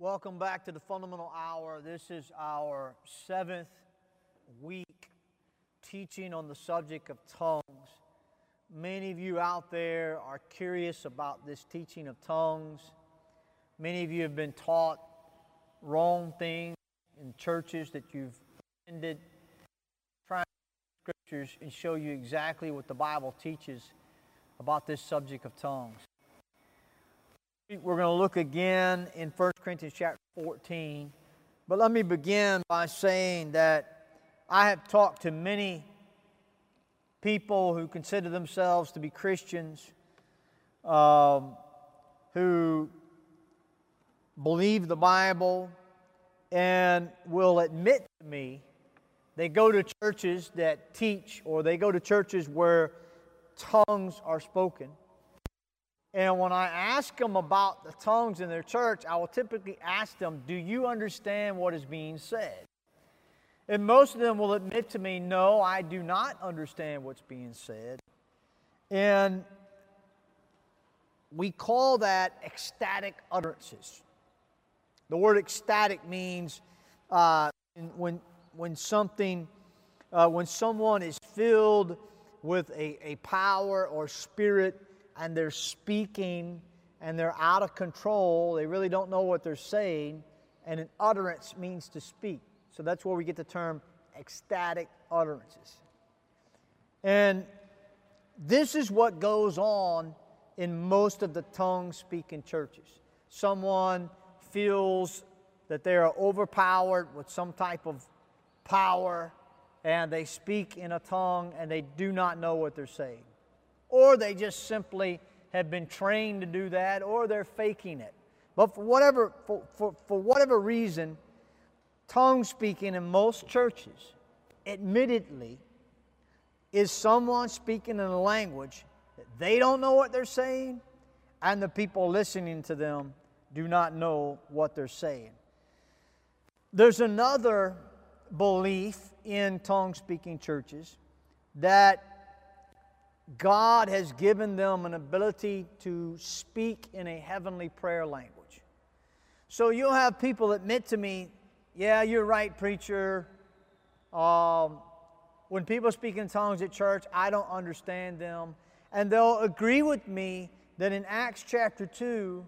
Welcome back to the Fundamental Hour. This is our seventh week teaching on the subject of tongues. Many of you out there are curious about this teaching of tongues. Many of you have been taught wrong things in churches that you've attended. Trying scriptures and show you exactly what the Bible teaches about this subject of tongues. We're going to look again in 1 Corinthians chapter 14. But let me begin by saying that I have talked to many people who consider themselves to be Christians, um, who believe the Bible, and will admit to me they go to churches that teach, or they go to churches where tongues are spoken. And when I ask them about the tongues in their church, I will typically ask them, Do you understand what is being said? And most of them will admit to me, No, I do not understand what's being said. And we call that ecstatic utterances. The word ecstatic means uh, when, when something, uh, when someone is filled with a, a power or spirit and they're speaking and they're out of control. They really don't know what they're saying. And an utterance means to speak. So that's where we get the term ecstatic utterances. And this is what goes on in most of the tongue speaking churches. Someone feels that they are overpowered with some type of power and they speak in a tongue and they do not know what they're saying or they just simply have been trained to do that, or they're faking it. But for whatever, for, for, for whatever reason, tongue speaking in most churches, admittedly, is someone speaking in a language that they don't know what they're saying, and the people listening to them do not know what they're saying. There's another belief in tongue speaking churches that God has given them an ability to speak in a heavenly prayer language. So you'll have people admit to me, Yeah, you're right, preacher. Um, when people speak in tongues at church, I don't understand them. And they'll agree with me that in Acts chapter 2,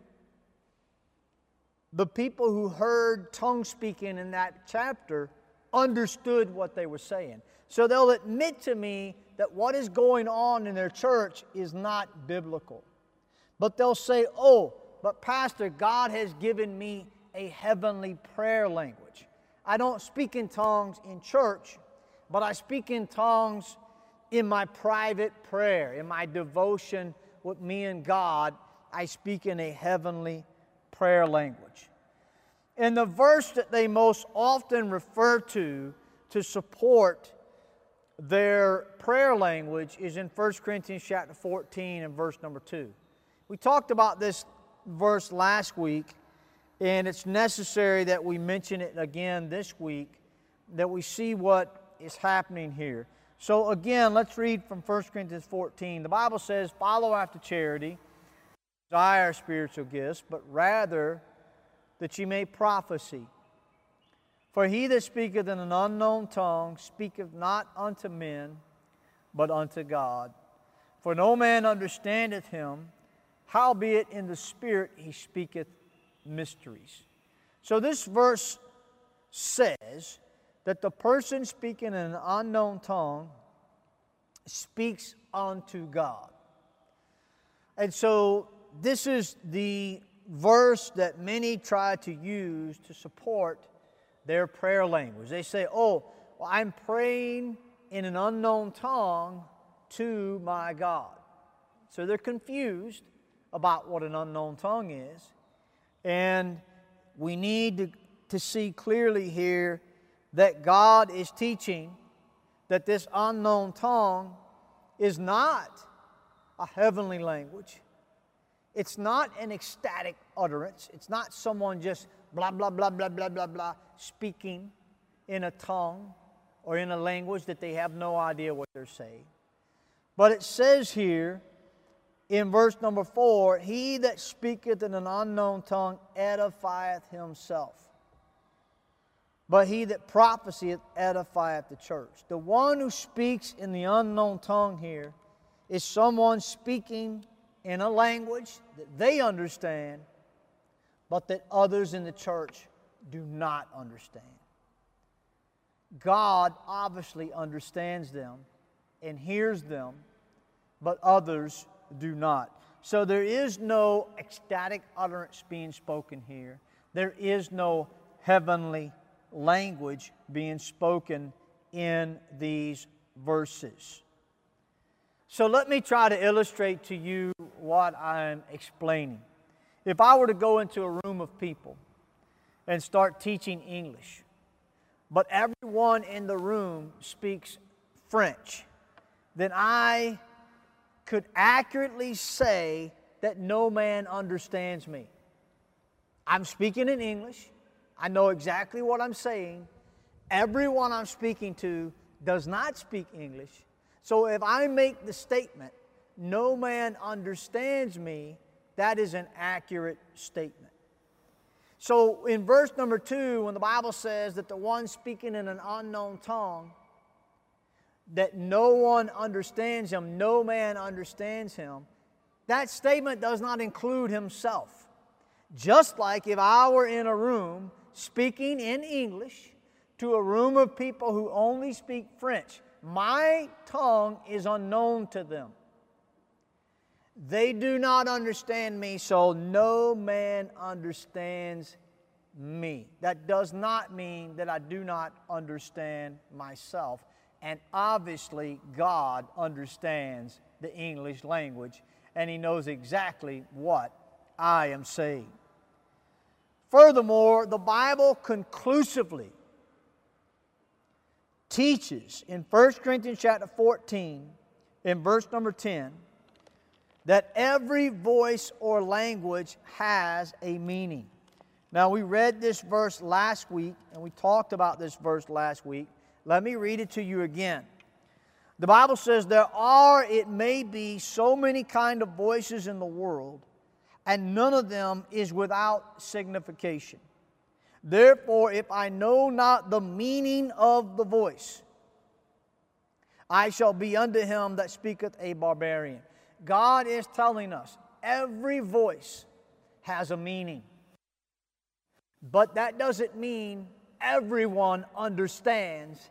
the people who heard tongue speaking in that chapter understood what they were saying. So they'll admit to me that what is going on in their church is not biblical. But they'll say, oh, but Pastor, God has given me a heavenly prayer language. I don't speak in tongues in church, but I speak in tongues in my private prayer, in my devotion with me and God. I speak in a heavenly prayer language. And the verse that they most often refer to to support their prayer language is in 1 Corinthians chapter 14 and verse number 2. We talked about this verse last week, and it's necessary that we mention it again this week, that we see what is happening here. So, again, let's read from 1 Corinthians 14. The Bible says, Follow after charity, desire spiritual gifts, but rather that ye may prophesy. For he that speaketh in an unknown tongue speaketh not unto men, but unto God. For no man understandeth him, howbeit in the Spirit he speaketh mysteries. So this verse says that the person speaking in an unknown tongue speaks unto God. And so this is the verse that many try to use to support their prayer language. They say, Oh, well, I'm praying in an unknown tongue to my God. So they're confused about what an unknown tongue is. And we need to, to see clearly here that God is teaching that this unknown tongue is not a heavenly language. It's not an ecstatic utterance. It's not someone just blah, blah, blah, blah, blah, blah, blah, speaking in a tongue or in a language that they have no idea what they're saying. But it says here in verse number four, he that speaketh in an unknown tongue edifieth himself. But he that prophesieth edifieth the church. The one who speaks in the unknown tongue here is someone speaking in a language that they understand, but that others in the church do not understand. God obviously understands them and hears them, but others do not. So there is no ecstatic utterance being spoken here. There is no heavenly language being spoken in these verses. So let me try to illustrate to you what I'm explaining. If I were to go into a room of people and start teaching English, but everyone in the room speaks French, then I could accurately say that no man understands me. I'm speaking in English. I know exactly what I'm saying. Everyone I'm speaking to does not speak English. So if I make the statement, no man understands me, that is an accurate statement. So in verse number two, when the Bible says that the one speaking in an unknown tongue that no one understands him, no man understands him, that statement does not include himself. Just like if I were in a room speaking in English to a room of people who only speak French, my tongue is unknown to them. They do not understand me, so no man understands me. That does not mean that I do not understand myself. And obviously, God understands the English language and He knows exactly what I am saying. Furthermore, the Bible conclusively teaches in 1 Corinthians chapter 14, in verse number 10, that every voice or language has a meaning. Now, we read this verse last week, and we talked about this verse last week. Let me read it to you again. The Bible says there are, it may be, so many kind of voices in the world, and none of them is without signification. Therefore, if I know not the meaning of the voice, I shall be unto him that speaketh a barbarian. God is telling us every voice has a meaning. But that doesn't mean everyone understands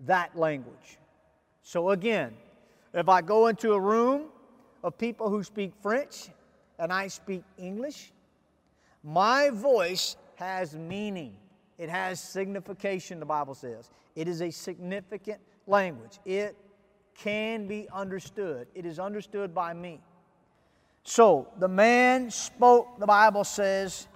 that language. So, again, if I go into a room of people who speak French and I speak English, my voice has meaning. It has signification, the Bible says. It is a significant language. It can be understood. It is understood by me. So, the man spoke, the Bible says,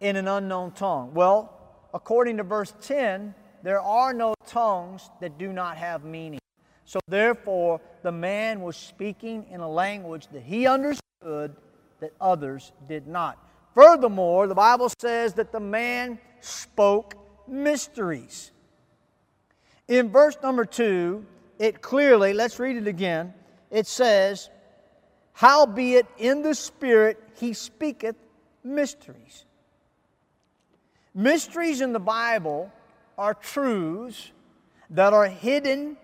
in an unknown tongue. Well, according to verse 10, there are no tongues that do not have meaning. So, therefore, the man was speaking in a language that he understood that others did not. Furthermore, the Bible says that the man spoke mysteries. In verse number 2, it clearly, let's read it again. It says, Howbeit in the Spirit he speaketh mysteries. Mysteries in the Bible are truths that are hidden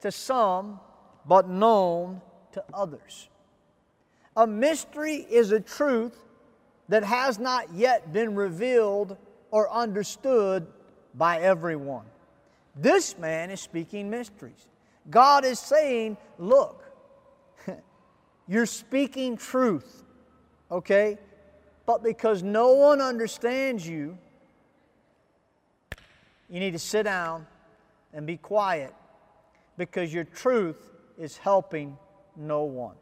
to some but known to others. A mystery is a truth that has not yet been revealed or understood by everyone. This man is speaking mysteries. God is saying, Look, you're speaking truth, okay? But because no one understands you, you need to sit down and be quiet because your truth is helping no one.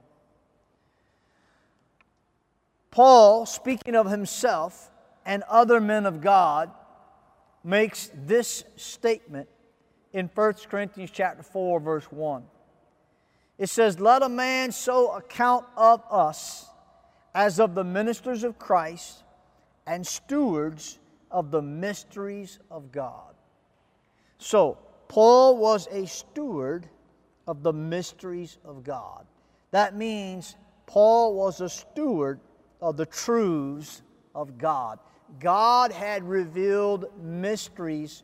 Paul, speaking of himself and other men of God, makes this statement in 1 Corinthians chapter 4 verse 1. It says, "Let a man so account of us as of the ministers of Christ and stewards of the mysteries of God." So, Paul was a steward of the mysteries of God. That means Paul was a steward of the truths of God. God had revealed mysteries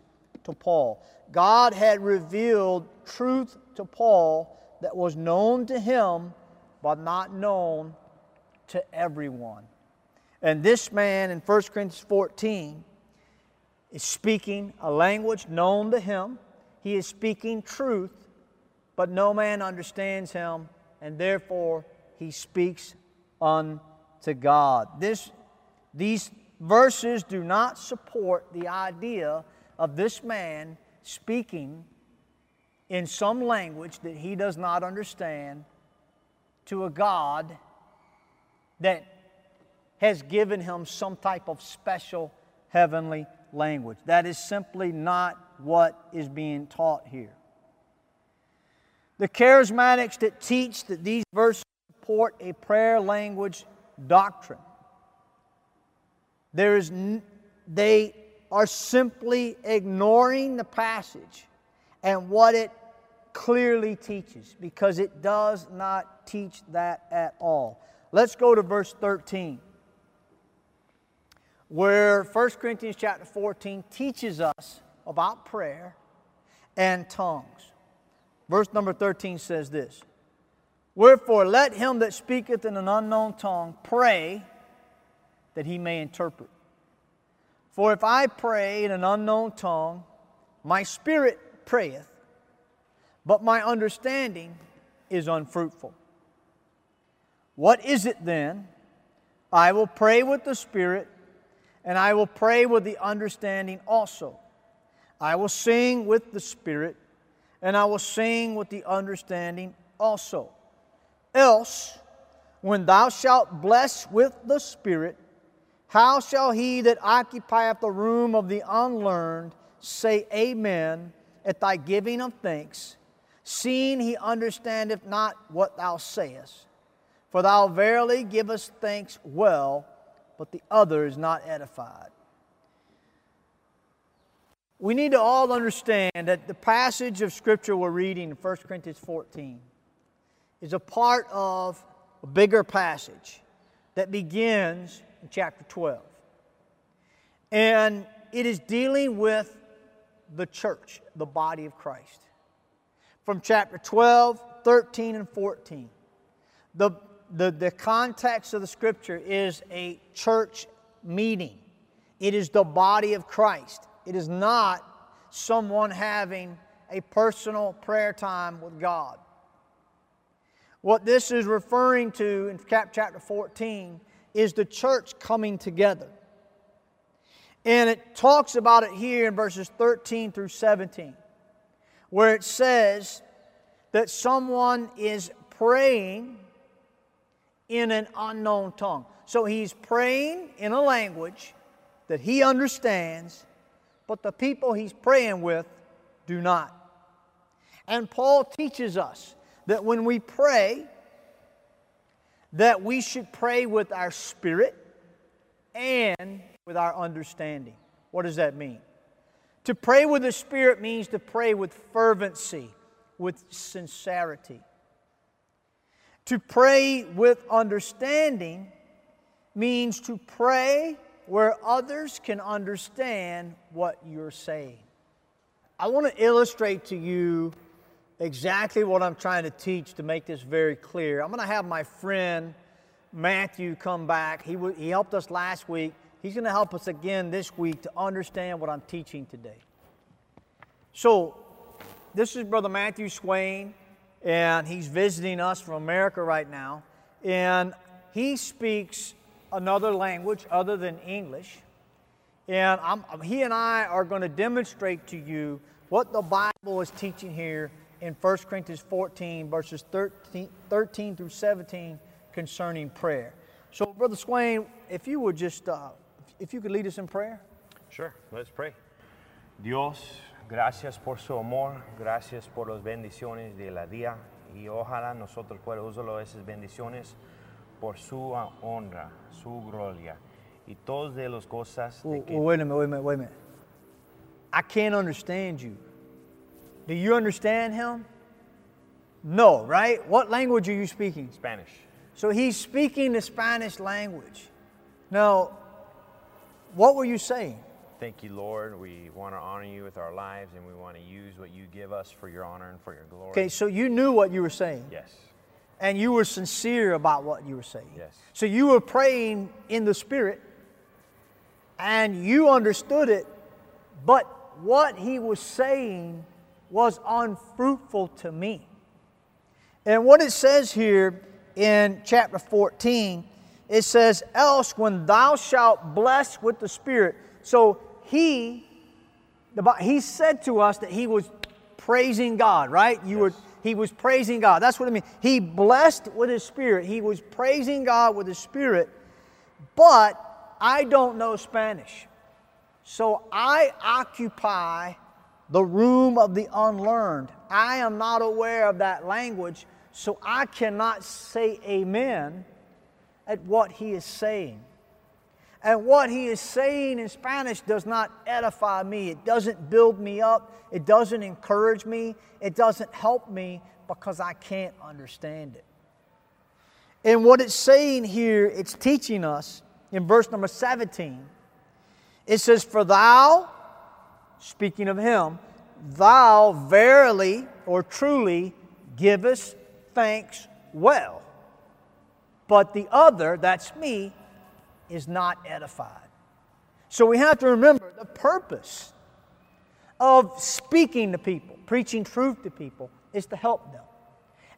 to Paul. God had revealed truth to Paul that was known to him but not known to everyone. And this man in 1 Corinthians 14 is speaking a language known to him. He is speaking truth, but no man understands him, and therefore he speaks unto God. This, these verses do not support the idea of this man speaking in some language that he does not understand to a God that has given him some type of special heavenly language. That is simply not what is being taught here. The charismatics that teach that these verses support a prayer language doctrine, there is n- they are simply ignoring the passage and what it clearly teaches because it does not teach that at all. Let's go to verse 13 where 1 Corinthians chapter 14 teaches us about prayer and tongues. Verse number 13 says this Wherefore, let him that speaketh in an unknown tongue pray that he may interpret. For if I pray in an unknown tongue, my spirit prayeth, but my understanding is unfruitful. What is it then? I will pray with the Spirit, and I will pray with the understanding also. I will sing with the Spirit, and I will sing with the understanding also. Else, when thou shalt bless with the Spirit, how shall he that occupieth the room of the unlearned say Amen at thy giving of thanks, seeing he understandeth not what thou sayest? For thou verily givest thanks well, but the other is not edified. We need to all understand that the passage of Scripture we're reading in 1 Corinthians 14 is a part of a bigger passage that begins in chapter 12. And it is dealing with the church, the body of Christ. From chapter 12, 13, and 14. The, the, the context of the scripture is a church meeting, it is the body of Christ. It is not someone having a personal prayer time with God. What this is referring to in chapter 14 is the church coming together. And it talks about it here in verses 13 through 17, where it says that someone is praying in an unknown tongue. So he's praying in a language that he understands, but the people he's praying with do not. And Paul teaches us that when we pray, that we should pray with our spirit and with our understanding. What does that mean? To pray with the spirit means to pray with fervency, with sincerity. To pray with understanding means to pray where others can understand what you're saying. I want to illustrate to you exactly what I'm trying to teach to make this very clear. I'm going to have my friend Matthew come back. He, w- he helped us last week. He's going to help us again this week to understand what I'm teaching today. So, this is Brother Matthew Swain, and he's visiting us from America right now. And he speaks another language other than English. And I'm, he and I are going to demonstrate to you what the Bible is teaching here in 1 Corinthians 14, verses 13, 13 through 17 concerning prayer. So, Brother Swain, if you would just, uh, if you could lead us in prayer. Sure, let's pray. Dios, gracias por su amor, gracias por las bendiciones de la día y ojalá nosotros podamos usar esas bendiciones por su honra, su gloria y todas de las cosas de Well, que well, wait a minute, wait a minute, wait a minute. I can't understand you. Do you understand him? No, right? What language are you speaking? Spanish. So he's speaking the Spanish language. Now, what were you saying? Thank you, Lord. We want to honor you with our lives and we want to use what you give us for your honor and for your glory. Okay, so you knew what you were saying. Yes. And you were sincere about what you were saying. Yes. So you were praying in the Spirit and you understood it, but what he was saying was unfruitful to me. And what it says here in chapter 14, it says, Else when thou shalt bless with the Spirit. So he, he said to us that he was praising God, right? You were he was praising God. That's what I mean. He blessed with his spirit. He was praising God with his spirit. But I don't know Spanish. So I occupy the room of the unlearned. I am not aware of that language, so I cannot say amen at what he is saying. And what he is saying in Spanish does not edify me. It doesn't build me up. It doesn't encourage me. It doesn't help me because I can't understand it. And what it's saying here, it's teaching us in verse number 17. It says, For thou, speaking of him, thou verily or truly givest thanks well. But the other, that's me, is not edified. So we have to remember the purpose of speaking to people, preaching truth to people, is to help them.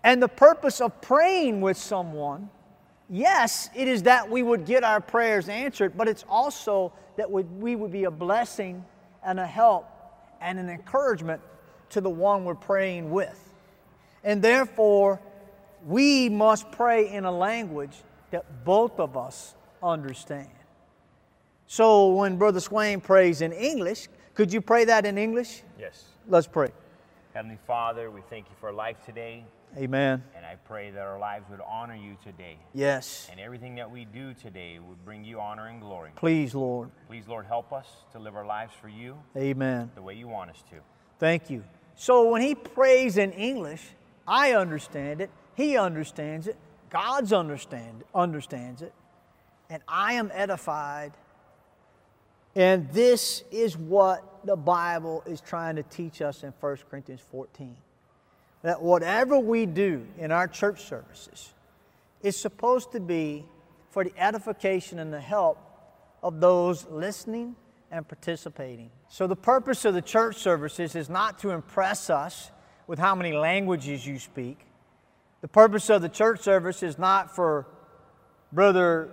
And the purpose of praying with someone, yes, it is that we would get our prayers answered, but it's also that we would be a blessing and a help and an encouragement to the one we're praying with. And therefore, we must pray in a language that both of us understand. So when Brother Swain prays in English, could you pray that in English? Yes. Let's pray. Heavenly Father, we thank you for life today. Amen. And I pray that our lives would honor you today. Yes. And everything that we do today would bring you honor and glory. Please, Lord. Please, Lord, help us to live our lives for you. Amen. The way you want us to. Thank you. So when he prays in English, I understand it. He understands it. God's understand understands it. And I am edified. And this is what the Bible is trying to teach us in 1 Corinthians 14 that whatever we do in our church services is supposed to be for the edification and the help of those listening and participating. So, the purpose of the church services is not to impress us with how many languages you speak. The purpose of the church service is not for Brother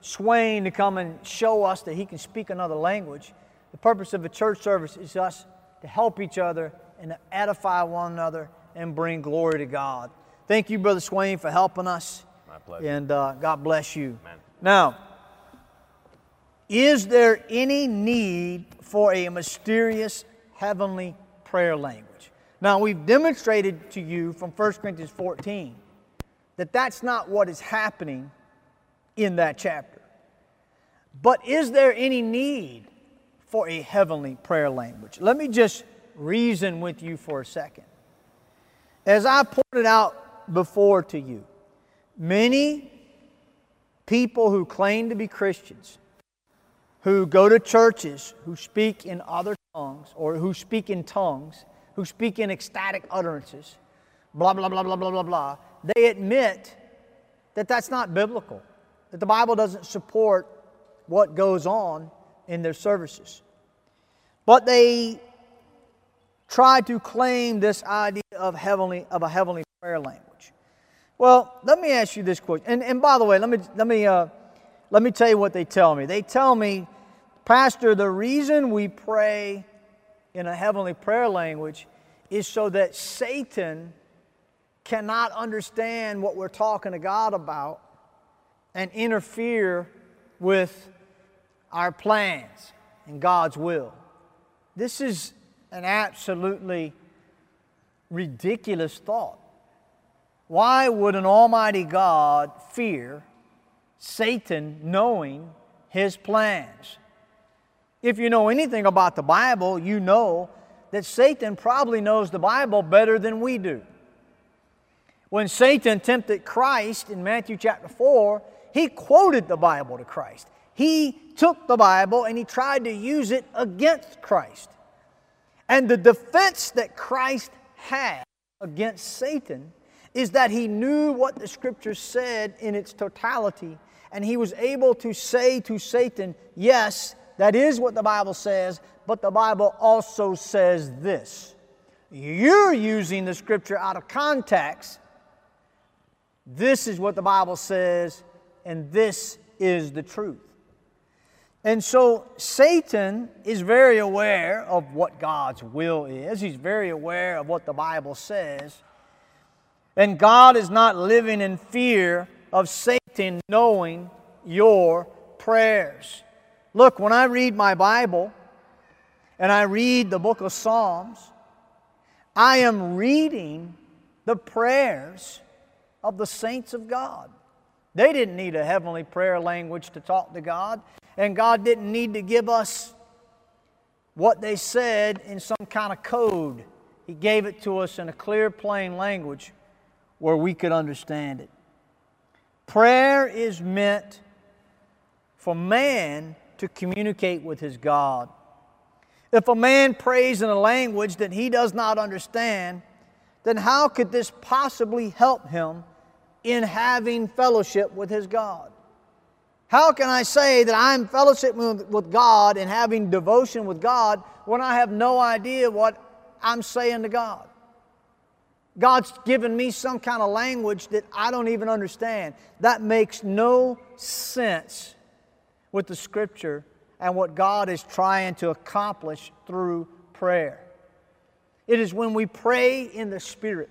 Swain to come and show us that he can speak another language. The purpose of a church service is us to help each other and to edify one another and bring glory to God. Thank you, Brother Swain, for helping us. My pleasure. And uh, God bless you. Amen. Now, is there any need for a mysterious heavenly prayer language? Now, we've demonstrated to you from 1 Corinthians 14 that that's not what is happening in that chapter. But is there any need for a heavenly prayer language? Let me just reason with you for a second. As I pointed out before to you, many people who claim to be Christians, who go to churches, who speak in other tongues, or who speak in tongues, who speak in ecstatic utterances, blah, blah, blah, blah, blah, blah, blah, they admit that that's not biblical, that the Bible doesn't support what goes on in their services. But they try to claim this idea of heavenly of a heavenly prayer language. Well, let me ask you this question. And, and by the way, let me let me uh, let me tell you what they tell me. They tell me, Pastor, the reason we pray in a heavenly prayer language is so that Satan cannot understand what we're talking to God about and interfere with our plans and God's will. This is an absolutely ridiculous thought. Why would an almighty God fear Satan knowing his plans? If you know anything about the Bible, you know that Satan probably knows the Bible better than we do. When Satan tempted Christ in Matthew chapter 4, he quoted the Bible to Christ. He took the Bible and he tried to use it against Christ. And the defense that Christ had against Satan is that he knew what the scripture said in its totality, and he was able to say to Satan, Yes, that is what the Bible says, but the Bible also says this. You're using the scripture out of context. This is what the Bible says, and this is the truth. And so Satan is very aware of what God's will is. He's very aware of what the Bible says. And God is not living in fear of Satan knowing your prayers. Look, when I read my Bible and I read the book of Psalms, I am reading the prayers of the saints of God. They didn't need a heavenly prayer language to talk to God, and God didn't need to give us what they said in some kind of code. He gave it to us in a clear, plain language where we could understand it. Prayer is meant for man to communicate with his God. If a man prays in a language that he does not understand, then how could this possibly help him in having fellowship with his God? How can I say that I'm fellowship with God and having devotion with God when I have no idea what I'm saying to God? God's given me some kind of language that I don't even understand. That makes no sense with the Scripture and what God is trying to accomplish through prayer. It is when we pray in the Spirit,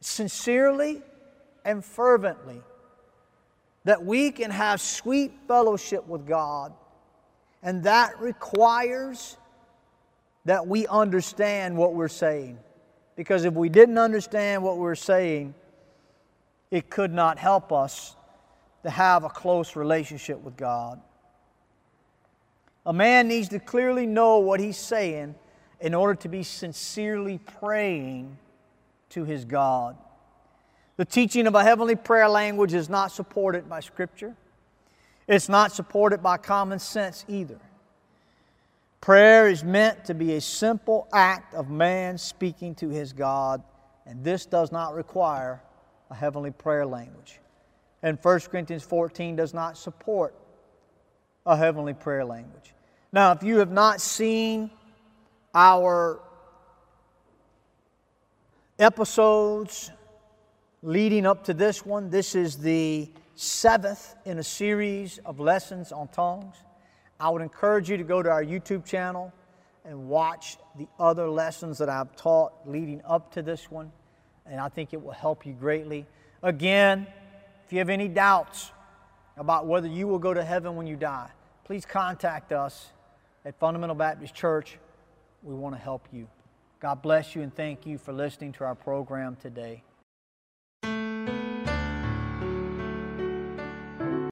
sincerely and fervently, that we can have sweet fellowship with God. And that requires that we understand what we're saying. Because if we didn't understand what we are saying, it could not help us to have a close relationship with God. A man needs to clearly know what he's saying in order to be sincerely praying to his God. The teaching of a heavenly prayer language is not supported by Scripture. It's not supported by common sense either. Prayer is meant to be a simple act of man speaking to his God, and this does not require a heavenly prayer language. And 1 Corinthians 14 does not support a heavenly prayer language. Now, if you have not seen our episodes leading up to this one, this is the seventh in a series of lessons on tongues. I would encourage you to go to our YouTube channel and watch the other lessons that I've taught leading up to this one, and I think it will help you greatly. Again, if you have any doubts about whether you will go to heaven when you die, please contact us at Fundamental Baptist Church. We want to help you. God bless you and thank you for listening to our program today.